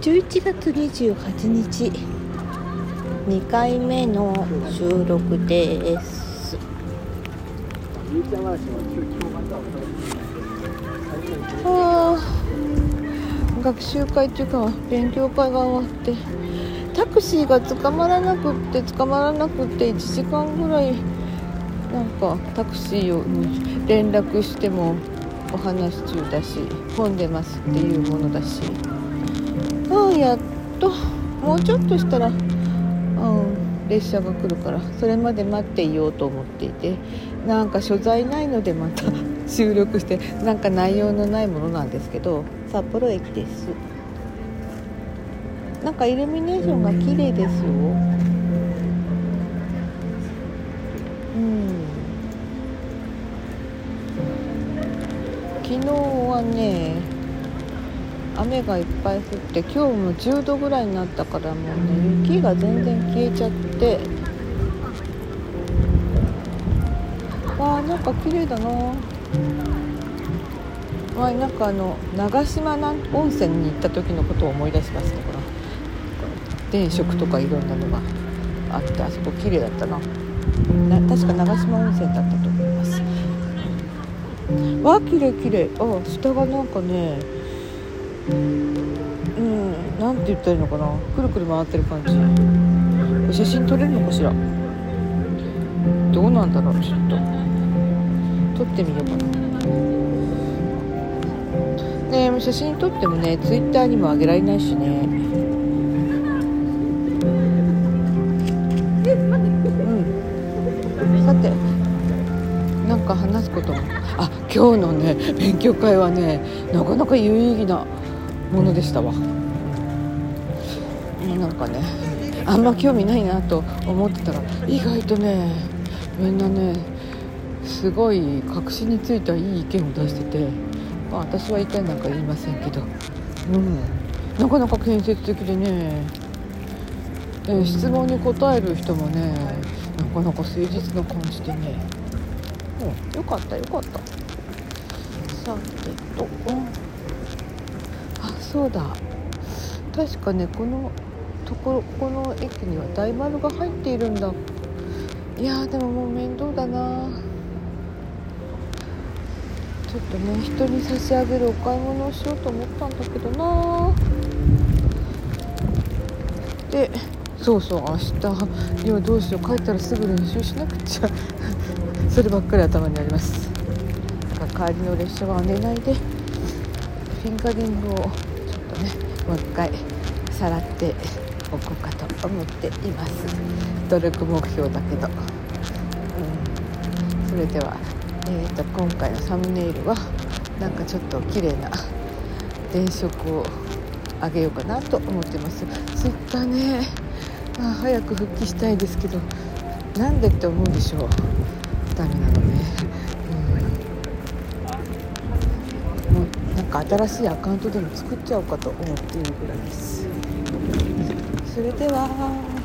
11月28日。2回目の収録です。あ。学習会っていうか勉強会が終わって。タクシーが捕まらなくって捕まらなくって1時間ぐらいなんかタクシーに連絡してもお話中だし混んでますっていうものだし。やっともうちょっとしたら、うん、列車が来るからそれまで待っていようと思っていてなんか所在ないのでまた 収録してなんか内容のないものなんですけど札幌駅です。なんかイルミネーションが綺麗ですよ。うん。昨日はね雨がいっぱい降って今日も10度ぐらいになったからもうね雪が全然消えちゃって。わあなんか綺麗だな。わあなんかあの長島温泉に行った時のことを思い出しますねこの電飾とかいろんなのがあってあそこ綺麗だったな。な確か長島温泉だったと思います。わあ綺麗綺麗。あ下がなんかねうんなんて言ったらいいのかな？くるくる回ってる感じ。写真撮れるのかしら？どうなんだろう？ちょっと。撮ってみようかな。ね写真撮ってもねツイッターにも上げられないしね。さてなんか話すことも。あ今日のね勉強会はねなかなか有意義なものでしたわ。なんかねあんま興味ないなと思ってたら意外とねみんなねすごい確信についたいい意見を出してて、まあ、私は意見なんか言いませんけど、うん、なかなか建設的でね、えー、質問に答える人もねなかなか誠実な感じでね、うん、よかったよかった。さてと、うん、あそうだ。確かねこのところこの駅には大丸が入っているんだ。いやでももう面倒だな。ちょっとね人に差し上げるお買い物をしようと思ったんだけどな。でそうそう明日いやどうしよう帰ったらすぐ練習しなくちゃ。そればっかり頭にあります。だか帰りの列車は寝ないでフィンガリングをねもう一回さらっておこうかと思っています。努力目標だけど、うん、それでは、えーと、今回のサムネイルはなんかちょっと綺麗な電飾をあげようかなと思ってます。ツイッターね。あ早く復帰したいですけどなんでって思うでしょう。ダメなのね、うん、もうなんか新しいアカウントでも作っちゃおうかと思っているぐらいです。それでは。